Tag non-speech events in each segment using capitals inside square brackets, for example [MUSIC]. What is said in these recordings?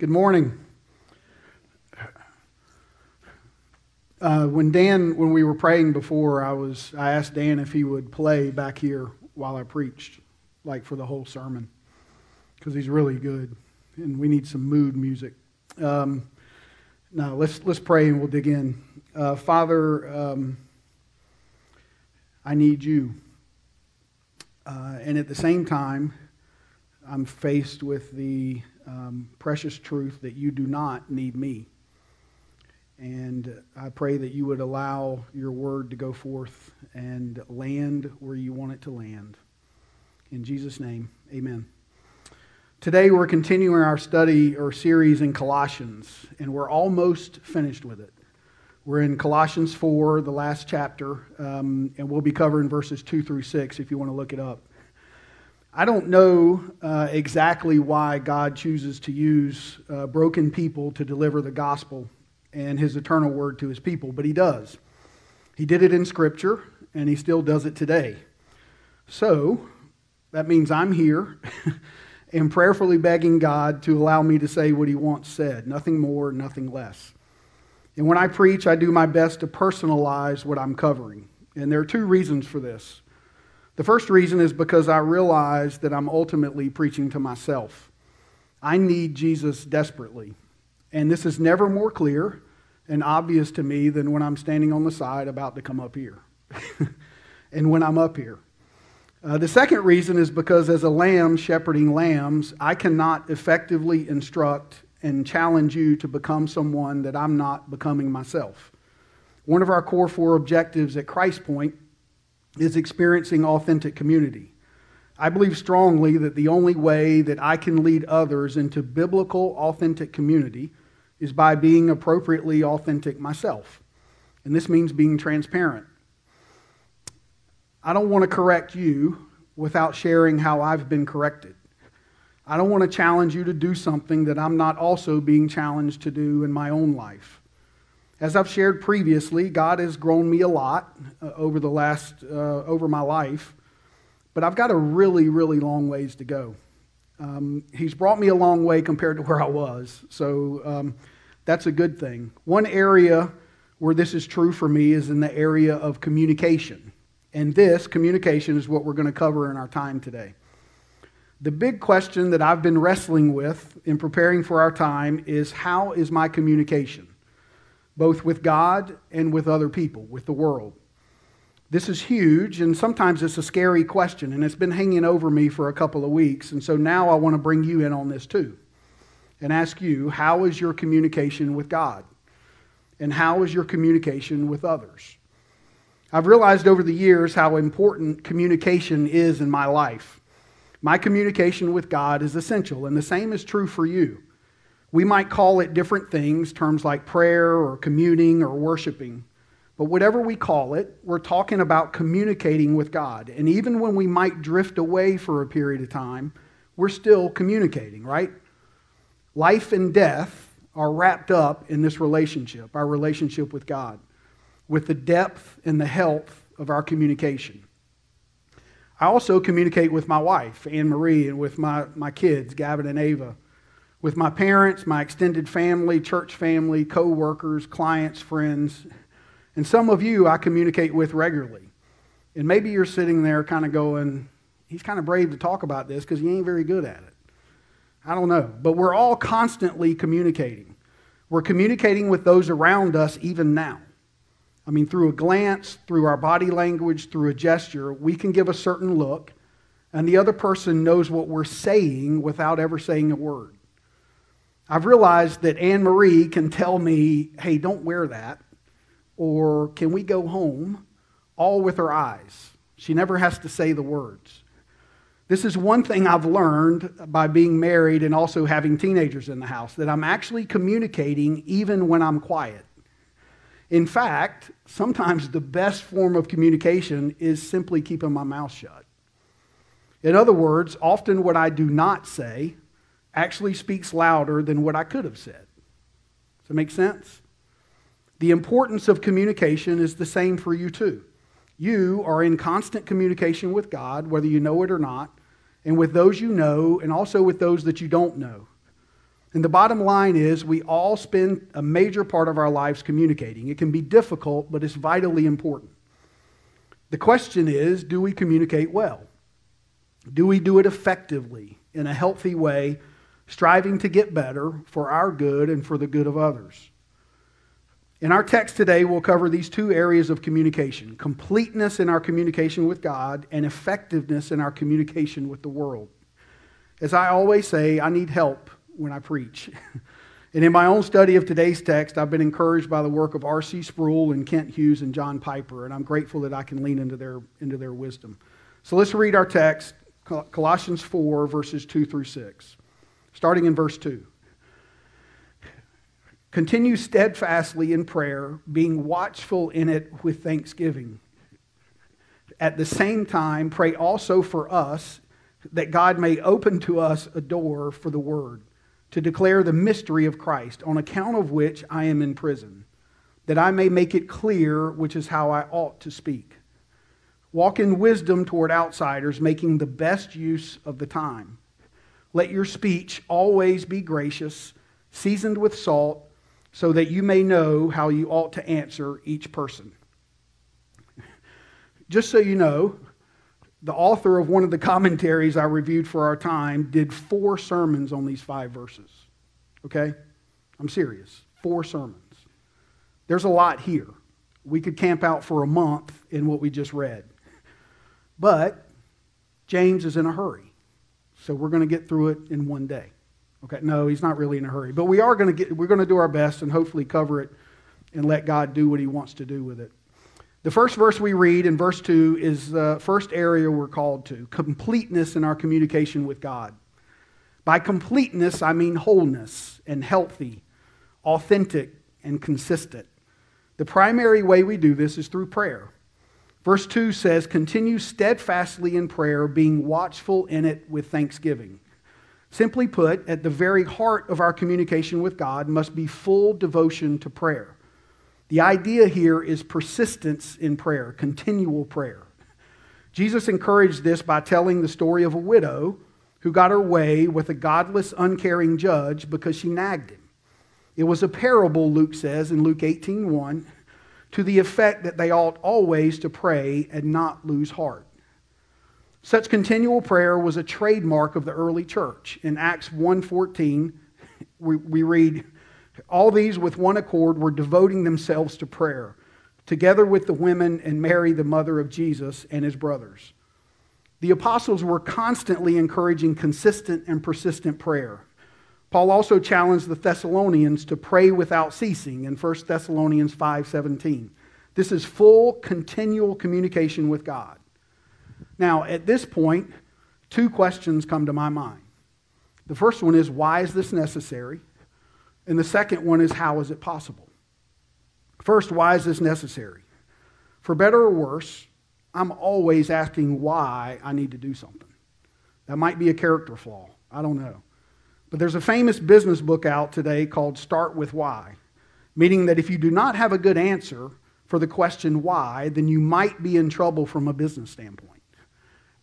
Good morning. Uh, when Dan, when we were praying before, I was I asked Dan if he would play back here while I preached, like for the whole sermon, because he's really good, and we need some mood music. Um, now let's let's pray and we'll dig in. Uh, Father, um, I need you, uh, and at the same time, I'm faced with the um, precious truth that you do not need me. And I pray that you would allow your word to go forth and land where you want it to land. In Jesus' name, amen. Today we're continuing our study or series in Colossians, and we're almost finished with it. We're in Colossians 4, the last chapter, um, and we'll be covering verses 2 through 6 if you want to look it up. I don't know uh, exactly why God chooses to use uh, broken people to deliver the gospel and his eternal word to his people, but he does. He did it in Scripture, and he still does it today. So, that means I'm here [LAUGHS] and prayerfully begging God to allow me to say what he wants said, nothing more, nothing less. And when I preach, I do my best to personalize what I'm covering. And there are two reasons for this. The first reason is because I realize that I'm ultimately preaching to myself. I need Jesus desperately. And this is never more clear and obvious to me than when I'm standing on the side about to come up here [LAUGHS] and when I'm up here. Uh, the second reason is because as a lamb shepherding lambs, I cannot effectively instruct and challenge you to become someone that I'm not becoming myself. One of our core four objectives at Christ Point is experiencing authentic community. I believe strongly that the only way that I can lead others into biblical, authentic community is by being appropriately authentic myself. And this means being transparent. I don't want to correct you without sharing how I've been corrected. I don't want to challenge you to do something that I'm not also being challenged to do in my own life. As I've shared previously, God has grown me a lot uh, over the last, uh, over my life, but I've got a really, really long ways to go. Um, he's brought me a long way compared to where I was, so um, that's a good thing. One area where this is true for me is in the area of communication. And this, communication, is what we're going to cover in our time today. The big question that I've been wrestling with in preparing for our time is how is my communication? Both with God and with other people, with the world. This is huge, and sometimes it's a scary question, and it's been hanging over me for a couple of weeks. And so now I want to bring you in on this too and ask you how is your communication with God? And how is your communication with others? I've realized over the years how important communication is in my life. My communication with God is essential, and the same is true for you. We might call it different things, terms like prayer or communing or worshiping. But whatever we call it, we're talking about communicating with God. And even when we might drift away for a period of time, we're still communicating, right? Life and death are wrapped up in this relationship, our relationship with God, with the depth and the health of our communication. I also communicate with my wife, Anne Marie, and with my, my kids, Gavin and Ava with my parents, my extended family, church family, co workers, clients, friends. And some of you I communicate with regularly. And maybe you're sitting there kind of going, he's kind of brave to talk about this because he ain't very good at it. I don't know. But we're all constantly communicating. We're communicating with those around us even now. I mean, through a glance, through our body language, through a gesture, we can give a certain look, and the other person knows what we're saying without ever saying a word. I've realized that Anne Marie can tell me, hey, don't wear that, or can we go home, all with her eyes. She never has to say the words. This is one thing I've learned by being married and also having teenagers in the house that I'm actually communicating even when I'm quiet. In fact, sometimes the best form of communication is simply keeping my mouth shut. In other words, often what I do not say actually speaks louder than what I could have said. Does that make sense? The importance of communication is the same for you too. You are in constant communication with God, whether you know it or not, and with those you know, and also with those that you don't know. And the bottom line is we all spend a major part of our lives communicating. It can be difficult, but it's vitally important. The question is do we communicate well? Do we do it effectively in a healthy way, striving to get better for our good and for the good of others? In our text today, we'll cover these two areas of communication completeness in our communication with God and effectiveness in our communication with the world. As I always say, I need help when I preach. [LAUGHS] and in my own study of today's text, I've been encouraged by the work of R.C. Sproul and Kent Hughes and John Piper, and I'm grateful that I can lean into their, into their wisdom. So let's read our text, Colossians 4, verses 2 through 6, starting in verse 2. Continue steadfastly in prayer, being watchful in it with thanksgiving. At the same time, pray also for us that God may open to us a door for the word, to declare the mystery of Christ, on account of which I am in prison, that I may make it clear which is how I ought to speak. Walk in wisdom toward outsiders, making the best use of the time. Let your speech always be gracious, seasoned with salt so that you may know how you ought to answer each person. Just so you know, the author of one of the commentaries I reviewed for our time did four sermons on these five verses. Okay? I'm serious. Four sermons. There's a lot here. We could camp out for a month in what we just read. But James is in a hurry. So we're going to get through it in one day. Okay, no, he's not really in a hurry. But we are going to get, we're going to do our best and hopefully cover it and let God do what he wants to do with it. The first verse we read in verse 2 is the first area we're called to completeness in our communication with God. By completeness, I mean wholeness and healthy, authentic, and consistent. The primary way we do this is through prayer. Verse 2 says, Continue steadfastly in prayer, being watchful in it with thanksgiving. Simply put, at the very heart of our communication with God must be full devotion to prayer. The idea here is persistence in prayer, continual prayer. Jesus encouraged this by telling the story of a widow who got her way with a godless, uncaring judge because she nagged him. It was a parable, Luke says in Luke 18:1, to the effect that they ought always to pray and not lose heart. Such continual prayer was a trademark of the early church. In Acts 1:14, we, we read, all these with one accord were devoting themselves to prayer, together with the women and Mary, the mother of Jesus, and his brothers. The apostles were constantly encouraging consistent and persistent prayer. Paul also challenged the Thessalonians to pray without ceasing in 1 Thessalonians 5:17. This is full continual communication with God. Now, at this point, two questions come to my mind. The first one is, why is this necessary? And the second one is, how is it possible? First, why is this necessary? For better or worse, I'm always asking why I need to do something. That might be a character flaw. I don't know. But there's a famous business book out today called Start with Why, meaning that if you do not have a good answer for the question why, then you might be in trouble from a business standpoint.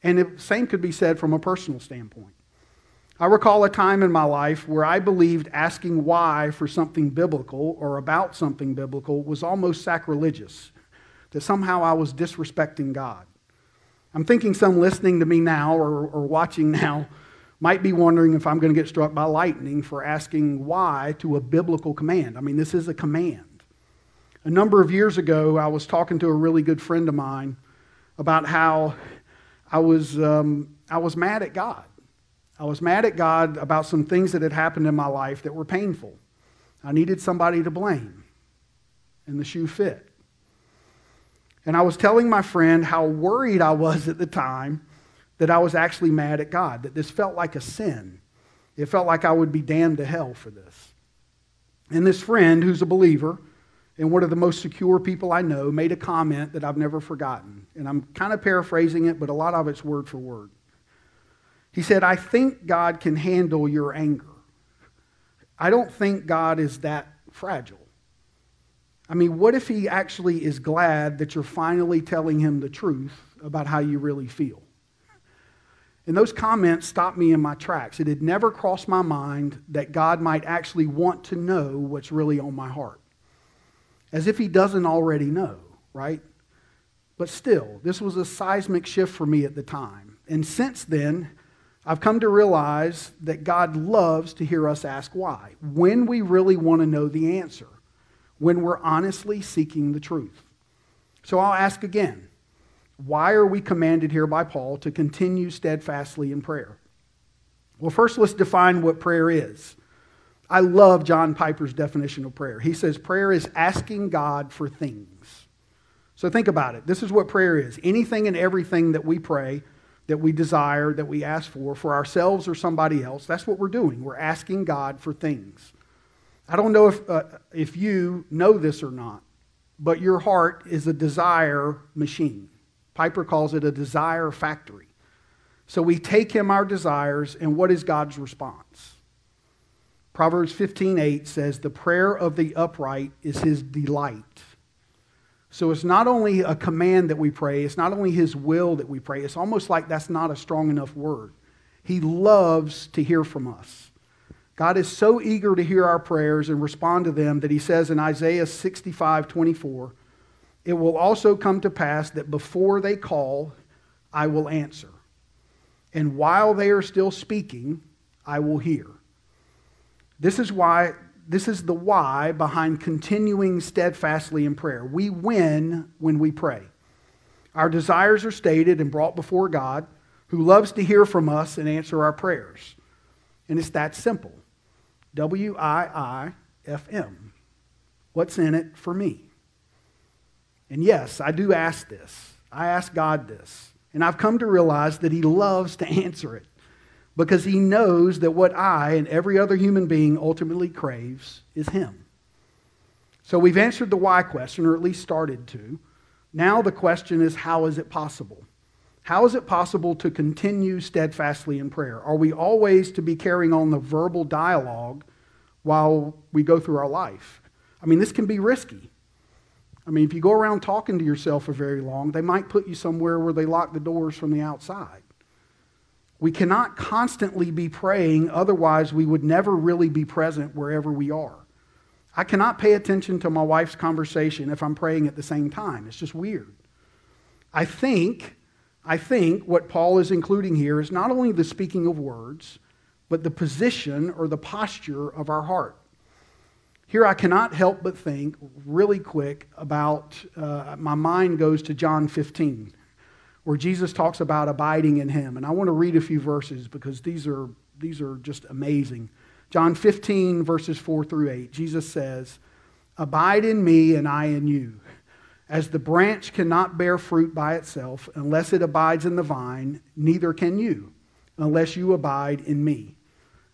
And the same could be said from a personal standpoint. I recall a time in my life where I believed asking why for something biblical or about something biblical was almost sacrilegious, that somehow I was disrespecting God. I'm thinking some listening to me now or, or watching now might be wondering if I'm going to get struck by lightning for asking why to a biblical command. I mean, this is a command. A number of years ago, I was talking to a really good friend of mine about how I was, um, I was mad at God. I was mad at God about some things that had happened in my life that were painful. I needed somebody to blame, and the shoe fit. And I was telling my friend how worried I was at the time that I was actually mad at God, that this felt like a sin. It felt like I would be damned to hell for this. And this friend, who's a believer, and one of the most secure people I know made a comment that I've never forgotten. And I'm kind of paraphrasing it, but a lot of it's word for word. He said, I think God can handle your anger. I don't think God is that fragile. I mean, what if he actually is glad that you're finally telling him the truth about how you really feel? And those comments stopped me in my tracks. It had never crossed my mind that God might actually want to know what's really on my heart. As if He doesn't already know, right? But still, this was a seismic shift for me at the time. And since then, I've come to realize that God loves to hear us ask why, when we really want to know the answer, when we're honestly seeking the truth. So I'll ask again why are we commanded here by Paul to continue steadfastly in prayer? Well, first, let's define what prayer is. I love John Piper's definition of prayer. He says prayer is asking God for things. So think about it. This is what prayer is anything and everything that we pray that we desire, that we ask for, for ourselves or somebody else, that's what we're doing. We're asking God for things. I don't know if, uh, if you know this or not, but your heart is a desire machine. Piper calls it a desire factory. So we take him our desires, and what is God's response? Proverbs 15:8 says, "The prayer of the upright is his delight." So it's not only a command that we pray, it's not only His will that we pray, it's almost like that's not a strong enough word. He loves to hear from us. God is so eager to hear our prayers and respond to them that He says in Isaiah 65 24, It will also come to pass that before they call, I will answer. And while they are still speaking, I will hear. This is why this is the why behind continuing steadfastly in prayer. We win when we pray. Our desires are stated and brought before God, who loves to hear from us and answer our prayers. And it's that simple W I I F M. What's in it for me? And yes, I do ask this. I ask God this. And I've come to realize that He loves to [LAUGHS] answer it because he knows that what I and every other human being ultimately craves is him. So we've answered the why question, or at least started to. Now the question is how is it possible? How is it possible to continue steadfastly in prayer? Are we always to be carrying on the verbal dialogue while we go through our life? I mean, this can be risky. I mean, if you go around talking to yourself for very long, they might put you somewhere where they lock the doors from the outside. We cannot constantly be praying, otherwise, we would never really be present wherever we are. I cannot pay attention to my wife's conversation if I'm praying at the same time. It's just weird. I think, I think what Paul is including here is not only the speaking of words, but the position or the posture of our heart. Here, I cannot help but think really quick about, uh, my mind goes to John 15 where Jesus talks about abiding in him. And I want to read a few verses because these are, these are just amazing. John 15, verses 4 through 8, Jesus says, Abide in me and I in you. As the branch cannot bear fruit by itself unless it abides in the vine, neither can you unless you abide in me.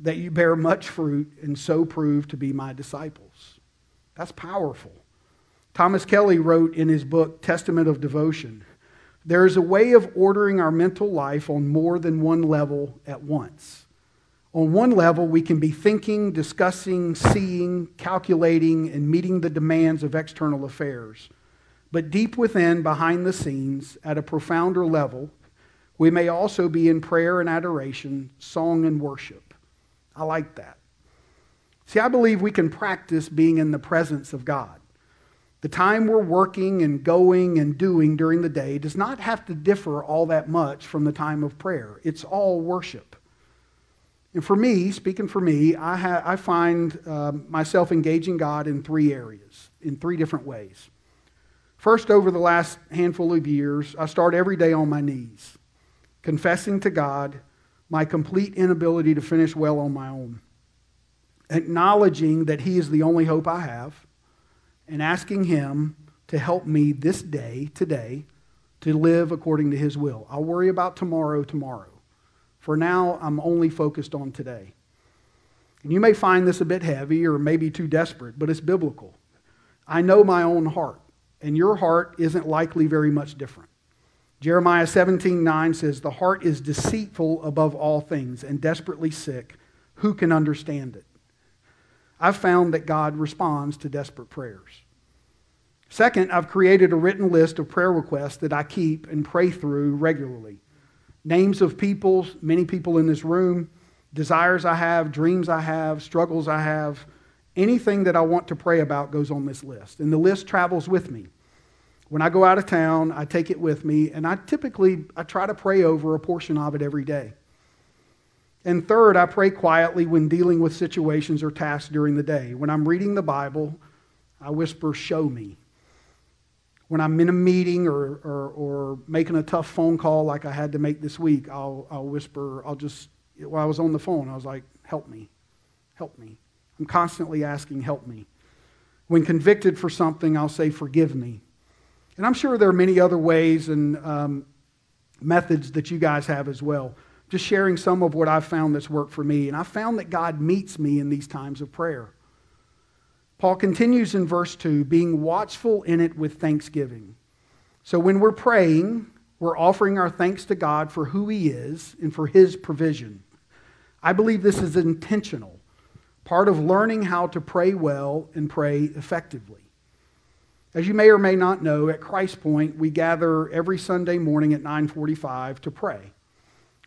that you bear much fruit and so prove to be my disciples. That's powerful. Thomas Kelly wrote in his book, Testament of Devotion, there is a way of ordering our mental life on more than one level at once. On one level, we can be thinking, discussing, seeing, calculating, and meeting the demands of external affairs. But deep within, behind the scenes, at a profounder level, we may also be in prayer and adoration, song and worship. I like that. See, I believe we can practice being in the presence of God. The time we're working and going and doing during the day does not have to differ all that much from the time of prayer. It's all worship. And for me, speaking for me, I, ha- I find uh, myself engaging God in three areas, in three different ways. First, over the last handful of years, I start every day on my knees, confessing to God my complete inability to finish well on my own, acknowledging that He is the only hope I have and asking Him to help me this day, today, to live according to His will. I'll worry about tomorrow, tomorrow. For now, I'm only focused on today. And you may find this a bit heavy or maybe too desperate, but it's biblical. I know my own heart, and your heart isn't likely very much different. Jeremiah 17 9 says, The heart is deceitful above all things and desperately sick. Who can understand it? I've found that God responds to desperate prayers. Second, I've created a written list of prayer requests that I keep and pray through regularly. Names of people, many people in this room, desires I have, dreams I have, struggles I have, anything that I want to pray about goes on this list. And the list travels with me. When I go out of town, I take it with me, and I typically I try to pray over a portion of it every day. And third, I pray quietly when dealing with situations or tasks during the day. When I'm reading the Bible, I whisper, Show me. When I'm in a meeting or, or, or making a tough phone call like I had to make this week, I'll, I'll whisper, I'll just, while I was on the phone, I was like, Help me. Help me. I'm constantly asking, Help me. When convicted for something, I'll say, Forgive me. And I'm sure there are many other ways and um, methods that you guys have as well. Just sharing some of what I've found that's worked for me. And I found that God meets me in these times of prayer. Paul continues in verse 2 being watchful in it with thanksgiving. So when we're praying, we're offering our thanks to God for who He is and for His provision. I believe this is intentional, part of learning how to pray well and pray effectively. As you may or may not know, at Christ Point, we gather every Sunday morning at 9:45 to pray.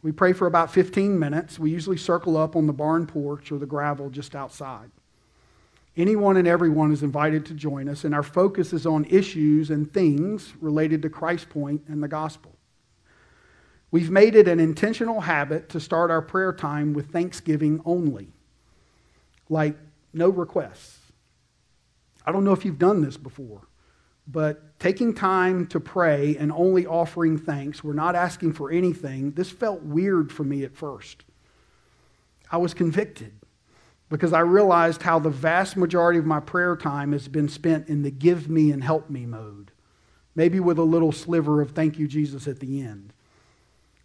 We pray for about 15 minutes. We usually circle up on the barn porch or the gravel just outside. Anyone and everyone is invited to join us, and our focus is on issues and things related to Christ Point and the gospel. We've made it an intentional habit to start our prayer time with thanksgiving only, like no requests. I don't know if you've done this before. But taking time to pray and only offering thanks, we're not asking for anything, this felt weird for me at first. I was convicted because I realized how the vast majority of my prayer time has been spent in the give me and help me mode, maybe with a little sliver of thank you, Jesus, at the end.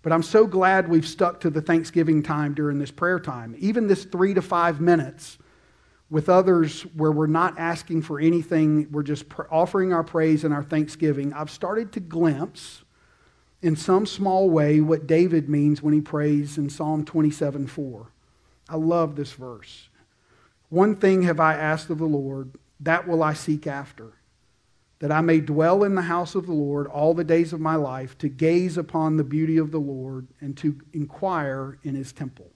But I'm so glad we've stuck to the Thanksgiving time during this prayer time. Even this three to five minutes with others where we're not asking for anything, we're just pr- offering our praise and our thanksgiving, I've started to glimpse in some small way what David means when he prays in Psalm 27 4. I love this verse. One thing have I asked of the Lord, that will I seek after, that I may dwell in the house of the Lord all the days of my life, to gaze upon the beauty of the Lord and to inquire in his temple.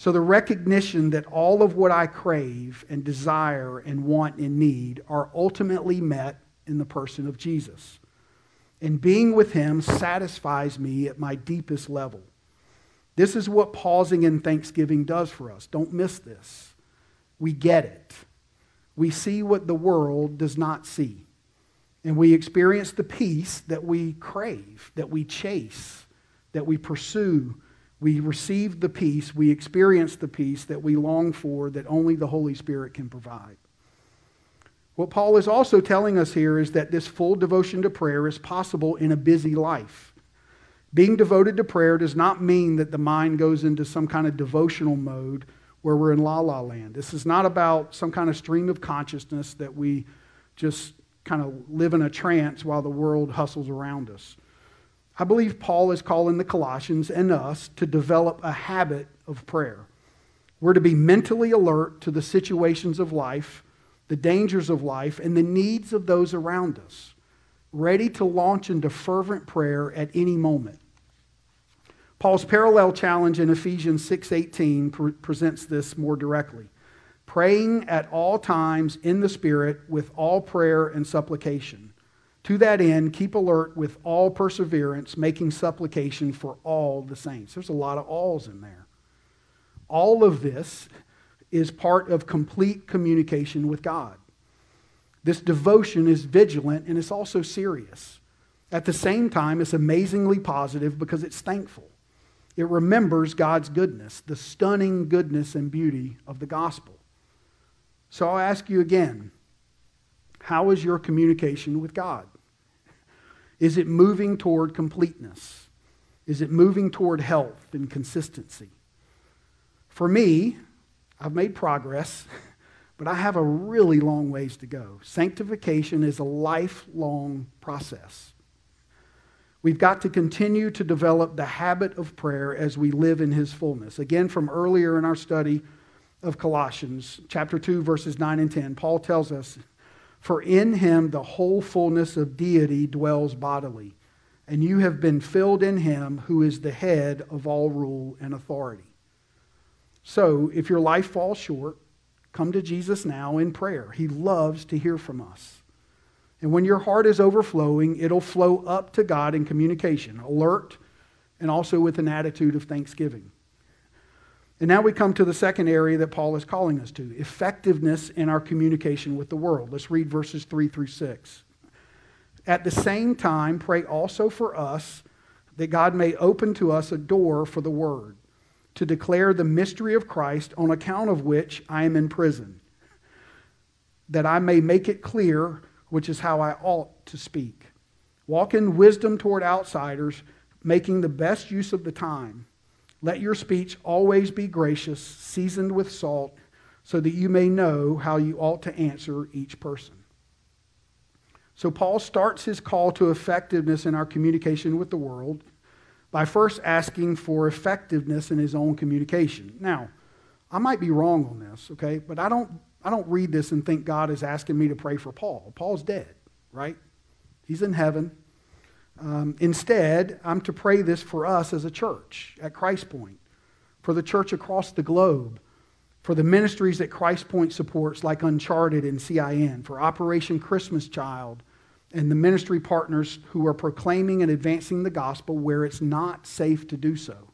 So, the recognition that all of what I crave and desire and want and need are ultimately met in the person of Jesus. And being with him satisfies me at my deepest level. This is what pausing in thanksgiving does for us. Don't miss this. We get it. We see what the world does not see. And we experience the peace that we crave, that we chase, that we pursue we receive the peace, we experience the peace that we long for that only the Holy Spirit can provide. What Paul is also telling us here is that this full devotion to prayer is possible in a busy life. Being devoted to prayer does not mean that the mind goes into some kind of devotional mode where we're in la la land. This is not about some kind of stream of consciousness that we just kind of live in a trance while the world hustles around us. I believe Paul is calling the Colossians and us to develop a habit of prayer. We're to be mentally alert to the situations of life, the dangers of life, and the needs of those around us, ready to launch into fervent prayer at any moment. Paul's parallel challenge in Ephesians 6:18 pre- presents this more directly. Praying at all times in the Spirit with all prayer and supplication to that end, keep alert with all perseverance, making supplication for all the saints. There's a lot of alls in there. All of this is part of complete communication with God. This devotion is vigilant and it's also serious. At the same time, it's amazingly positive because it's thankful. It remembers God's goodness, the stunning goodness and beauty of the gospel. So I'll ask you again how is your communication with God? Is it moving toward completeness? Is it moving toward health and consistency? For me, I've made progress, [LAUGHS] but I have a really long ways to go. Sanctification is a lifelong process. We've got to continue to develop the habit of prayer as we live in his fullness. Again, from earlier in our study of Colossians, chapter 2, verses 9 and 10, Paul tells us, For in him the whole fullness of deity dwells bodily, and you have been filled in him who is the head of all rule and authority. So, if your life falls short, come to Jesus now in prayer. He loves to hear from us. And when your heart is overflowing, it'll flow up to God in communication, alert, and also with an attitude of thanksgiving. And now we come to the second area that Paul is calling us to effectiveness in our communication with the world. Let's read verses 3 through 6. At the same time, pray also for us that God may open to us a door for the word, to declare the mystery of Christ, on account of which I am in prison, that I may make it clear which is how I ought to speak. Walk in wisdom toward outsiders, making the best use of the time. Let your speech always be gracious, seasoned with salt, so that you may know how you ought to answer each person. So, Paul starts his call to effectiveness in our communication with the world by first asking for effectiveness in his own communication. Now, I might be wrong on this, okay, but I don't I don't read this and think God is asking me to pray for Paul. Paul's dead, right? He's in heaven. Um, instead, I'm to pray this for us as a church at Christ Point, for the church across the globe, for the ministries that Christ Point supports, like Uncharted and CIN, for Operation Christmas Child, and the ministry partners who are proclaiming and advancing the gospel where it's not safe to do so.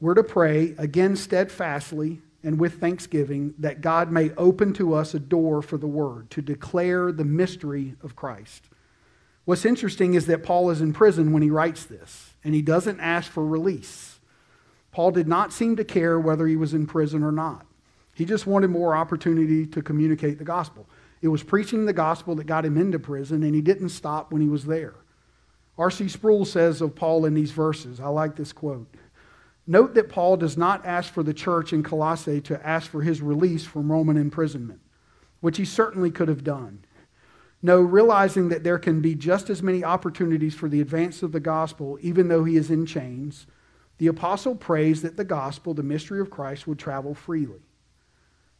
We're to pray again steadfastly and with thanksgiving that God may open to us a door for the word to declare the mystery of Christ. What's interesting is that Paul is in prison when he writes this, and he doesn't ask for release. Paul did not seem to care whether he was in prison or not. He just wanted more opportunity to communicate the gospel. It was preaching the gospel that got him into prison, and he didn't stop when he was there. R.C. Sproul says of Paul in these verses, I like this quote. Note that Paul does not ask for the church in Colossae to ask for his release from Roman imprisonment, which he certainly could have done. No, realizing that there can be just as many opportunities for the advance of the gospel, even though he is in chains, the apostle prays that the gospel, the mystery of Christ, would travel freely.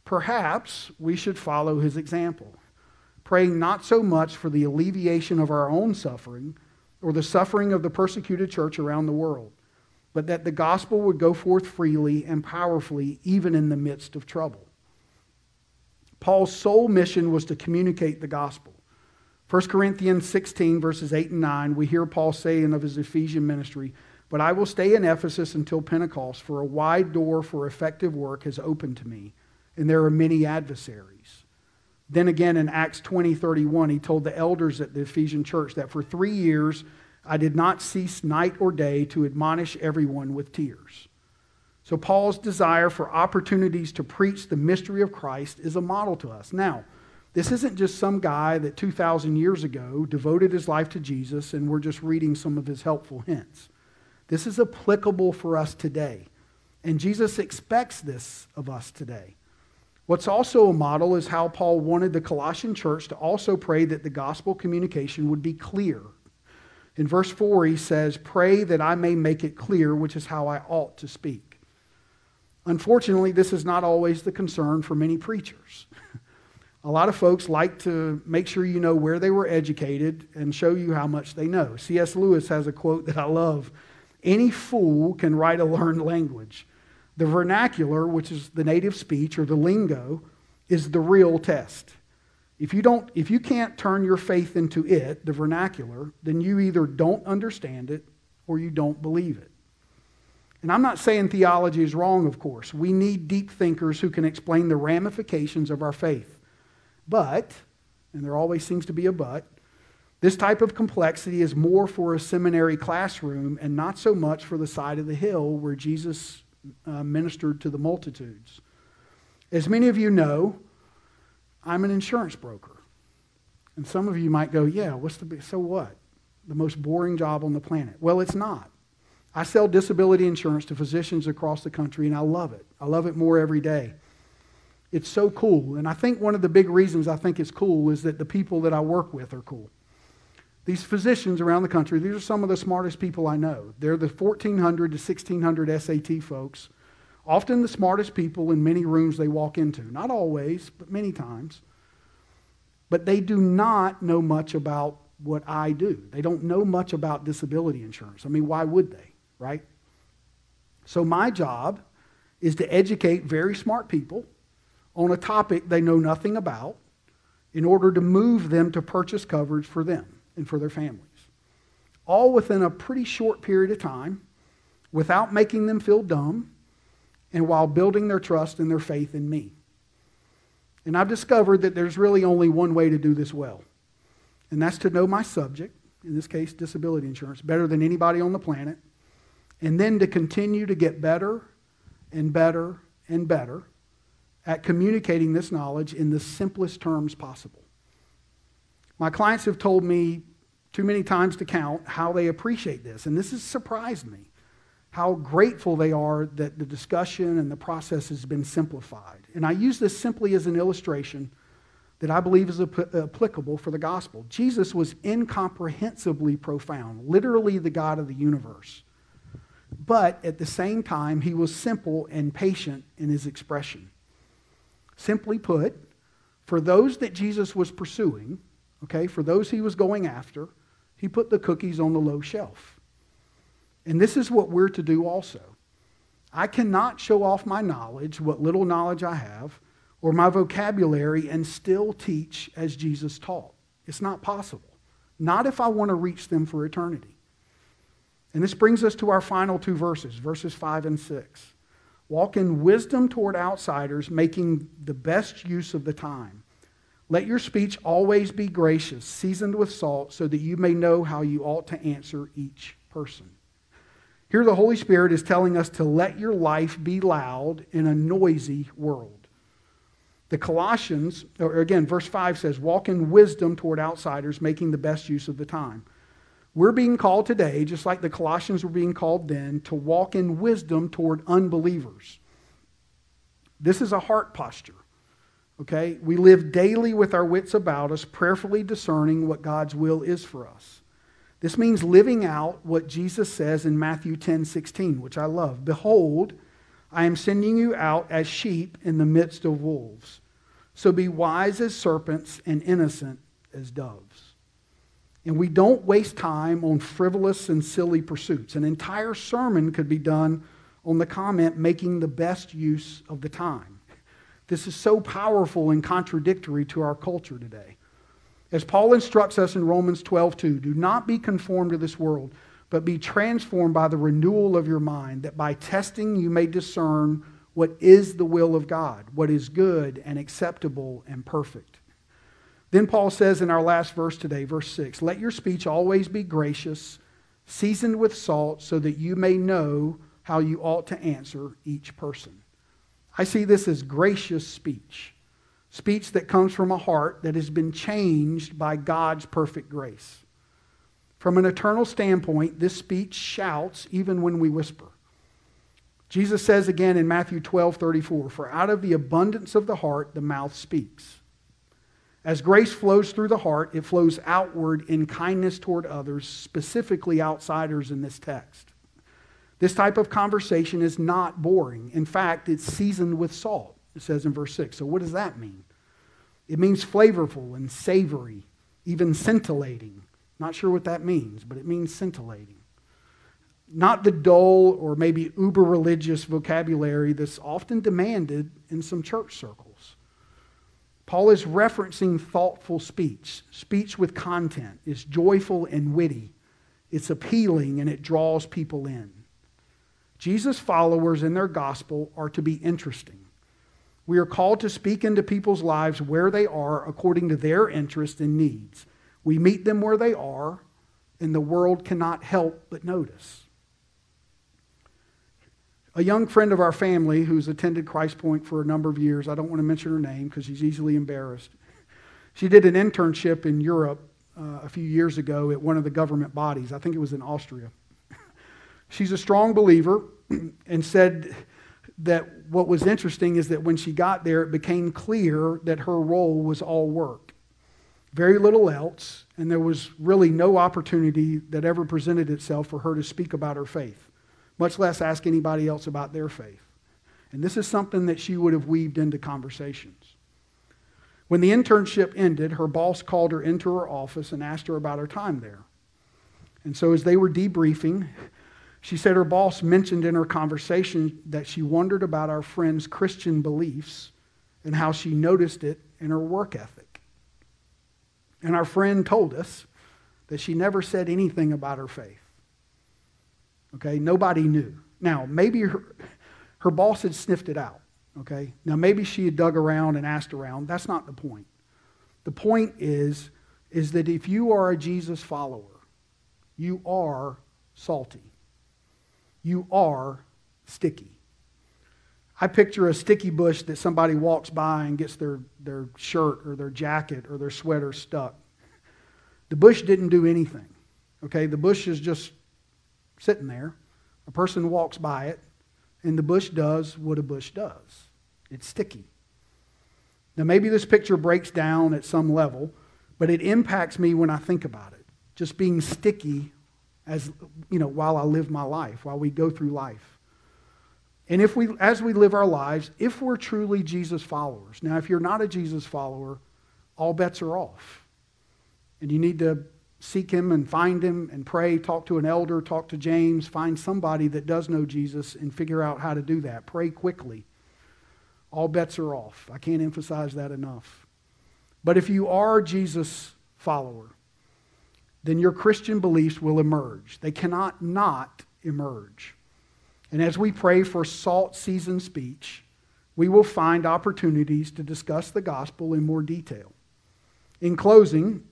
Perhaps we should follow his example, praying not so much for the alleviation of our own suffering or the suffering of the persecuted church around the world but that the gospel would go forth freely and powerfully, even in the midst of trouble. Paul's sole mission was to communicate the gospel. 1 Corinthians 16, verses 8 and 9, we hear Paul saying of his Ephesian ministry, But I will stay in Ephesus until Pentecost, for a wide door for effective work has opened to me, and there are many adversaries. Then again in Acts 20, 31, he told the elders at the Ephesian church that for three years I did not cease night or day to admonish everyone with tears. So, Paul's desire for opportunities to preach the mystery of Christ is a model to us. Now, this isn't just some guy that 2,000 years ago devoted his life to Jesus and we're just reading some of his helpful hints. This is applicable for us today. And Jesus expects this of us today. What's also a model is how Paul wanted the Colossian church to also pray that the gospel communication would be clear in verse 4, he says, Pray that I may make it clear, which is how I ought to speak. Unfortunately, this is not always the concern for many preachers. [LAUGHS] A lot of folks like to make sure you know where they were educated and show you how much they know. C.S. Lewis has a quote that I love Any fool can write a learned language. The vernacular, which is the native speech or the lingo, is the real test. If you, don't, if you can't turn your faith into it, the vernacular, then you either don't understand it or you don't believe it. And I'm not saying theology is wrong, of course. We need deep thinkers who can explain the ramifications of our faith. But, and there always seems to be a but, this type of complexity is more for a seminary classroom and not so much for the side of the hill where Jesus uh, ministered to the multitudes. As many of you know, I'm an insurance broker. And some of you might go, yeah, what's the so what? the most boring job on the planet. Well, it's not. I sell disability insurance to physicians across the country, and I love it. I love it more every day. It's so cool. And I think one of the big reasons I think it's cool is that the people that I work with are cool. These physicians around the country, these are some of the smartest people I know. They're the 1,400 to 1,600 SAT folks, often the smartest people in many rooms they walk into. Not always, but many times. But they do not know much about what I do. They don't know much about disability insurance. I mean, why would they, right? So, my job is to educate very smart people on a topic they know nothing about in order to move them to purchase coverage for them and for their families. All within a pretty short period of time without making them feel dumb and while building their trust and their faith in me. And I've discovered that there's really only one way to do this well, and that's to know my subject, in this case, disability insurance, better than anybody on the planet, and then to continue to get better and better and better at communicating this knowledge in the simplest terms possible. My clients have told me too many times to count how they appreciate this, and this has surprised me how grateful they are that the discussion and the process has been simplified. And I use this simply as an illustration that I believe is applicable for the gospel. Jesus was incomprehensibly profound, literally the God of the universe. But at the same time, he was simple and patient in his expression. Simply put, for those that Jesus was pursuing, okay, for those he was going after, he put the cookies on the low shelf. And this is what we're to do also. I cannot show off my knowledge, what little knowledge I have, or my vocabulary and still teach as Jesus taught. It's not possible. Not if I want to reach them for eternity. And this brings us to our final two verses, verses 5 and 6. Walk in wisdom toward outsiders, making the best use of the time. Let your speech always be gracious, seasoned with salt, so that you may know how you ought to answer each person. Here, the Holy Spirit is telling us to let your life be loud in a noisy world. The Colossians, or again, verse 5 says, Walk in wisdom toward outsiders, making the best use of the time. We're being called today, just like the Colossians were being called then, to walk in wisdom toward unbelievers. This is a heart posture. Okay? We live daily with our wits about us, prayerfully discerning what God's will is for us. This means living out what Jesus says in Matthew 10 16, which I love. Behold, I am sending you out as sheep in the midst of wolves. So be wise as serpents and innocent as doves. And we don't waste time on frivolous and silly pursuits. An entire sermon could be done on the comment, making the best use of the time. This is so powerful and contradictory to our culture today. As Paul instructs us in Romans 12, 2, do not be conformed to this world, but be transformed by the renewal of your mind, that by testing you may discern what is the will of God, what is good and acceptable and perfect. Then Paul says in our last verse today, verse 6, let your speech always be gracious, seasoned with salt, so that you may know how you ought to answer each person. I see this as gracious speech, speech that comes from a heart that has been changed by God's perfect grace. From an eternal standpoint, this speech shouts even when we whisper. Jesus says again in Matthew 12 34, For out of the abundance of the heart the mouth speaks. As grace flows through the heart, it flows outward in kindness toward others, specifically outsiders in this text. This type of conversation is not boring. In fact, it's seasoned with salt, it says in verse 6. So, what does that mean? It means flavorful and savory, even scintillating. Not sure what that means, but it means scintillating. Not the dull or maybe uber religious vocabulary that's often demanded in some church circles. Paul is referencing thoughtful speech, speech with content. It's joyful and witty, it's appealing, and it draws people in. Jesus' followers in their gospel are to be interesting. We are called to speak into people's lives where they are according to their interests and needs. We meet them where they are, and the world cannot help but notice a young friend of our family who's attended Christ Point for a number of years. I don't want to mention her name because she's easily embarrassed. She did an internship in Europe uh, a few years ago at one of the government bodies. I think it was in Austria. She's a strong believer [CLEARS THROAT] and said that what was interesting is that when she got there, it became clear that her role was all work. Very little else, and there was really no opportunity that ever presented itself for her to speak about her faith, much less ask anybody else about their faith. And this is something that she would have weaved into conversations. When the internship ended, her boss called her into her office and asked her about her time there. And so, as they were debriefing, she said her boss mentioned in her conversation that she wondered about our friend's Christian beliefs and how she noticed it in her work ethic. And our friend told us that she never said anything about her faith. Okay, nobody knew. Now, maybe her, her boss had sniffed it out. Okay, now maybe she had dug around and asked around. That's not the point. The point is, is that if you are a Jesus follower, you are salty you are sticky. I picture a sticky bush that somebody walks by and gets their, their shirt or their jacket or their sweater stuck. The bush didn't do anything. Okay, the bush is just sitting there. A person walks by it, and the bush does what a bush does it's sticky. Now, maybe this picture breaks down at some level, but it impacts me when I think about it. Just being sticky as you know while I live my life, while we go through life. And if we as we live our lives, if we're truly Jesus followers. Now, if you're not a Jesus follower, all bets are off. And you need to seek him and find him and pray, talk to an elder, talk to James, find somebody that does know Jesus and figure out how to do that. Pray quickly. All bets are off. I can't emphasize that enough. But if you are Jesus follower, then your Christian beliefs will emerge. They cannot not emerge. And as we pray for salt season speech, we will find opportunities to discuss the gospel in more detail. In closing,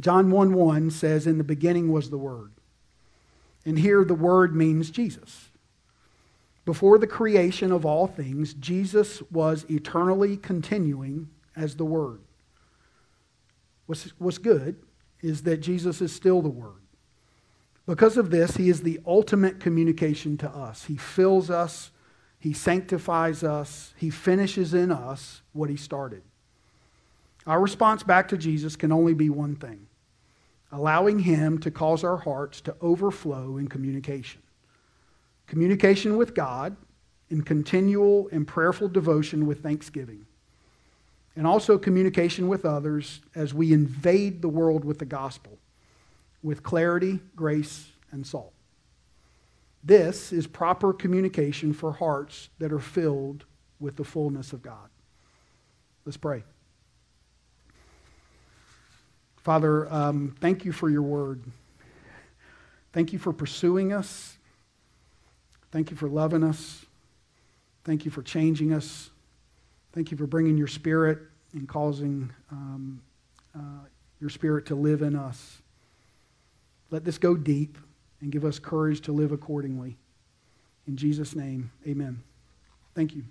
John 1 1 says, In the beginning was the Word. And here the Word means Jesus. Before the creation of all things, Jesus was eternally continuing as the Word. What's, what's good is that Jesus is still the Word. Because of this, He is the ultimate communication to us. He fills us, He sanctifies us, He finishes in us what He started. Our response back to Jesus can only be one thing allowing Him to cause our hearts to overflow in communication. Communication with God in continual and prayerful devotion with thanksgiving and also communication with others as we invade the world with the gospel with clarity, grace, and salt. This is proper communication for hearts that are filled with the fullness of God. Let's pray. Father, um, thank you for your word. Thank you for pursuing us. Thank you for loving us. Thank you for changing us. Thank you for bringing your spirit and causing um, uh, your spirit to live in us. Let this go deep and give us courage to live accordingly. In Jesus' name, amen. Thank you.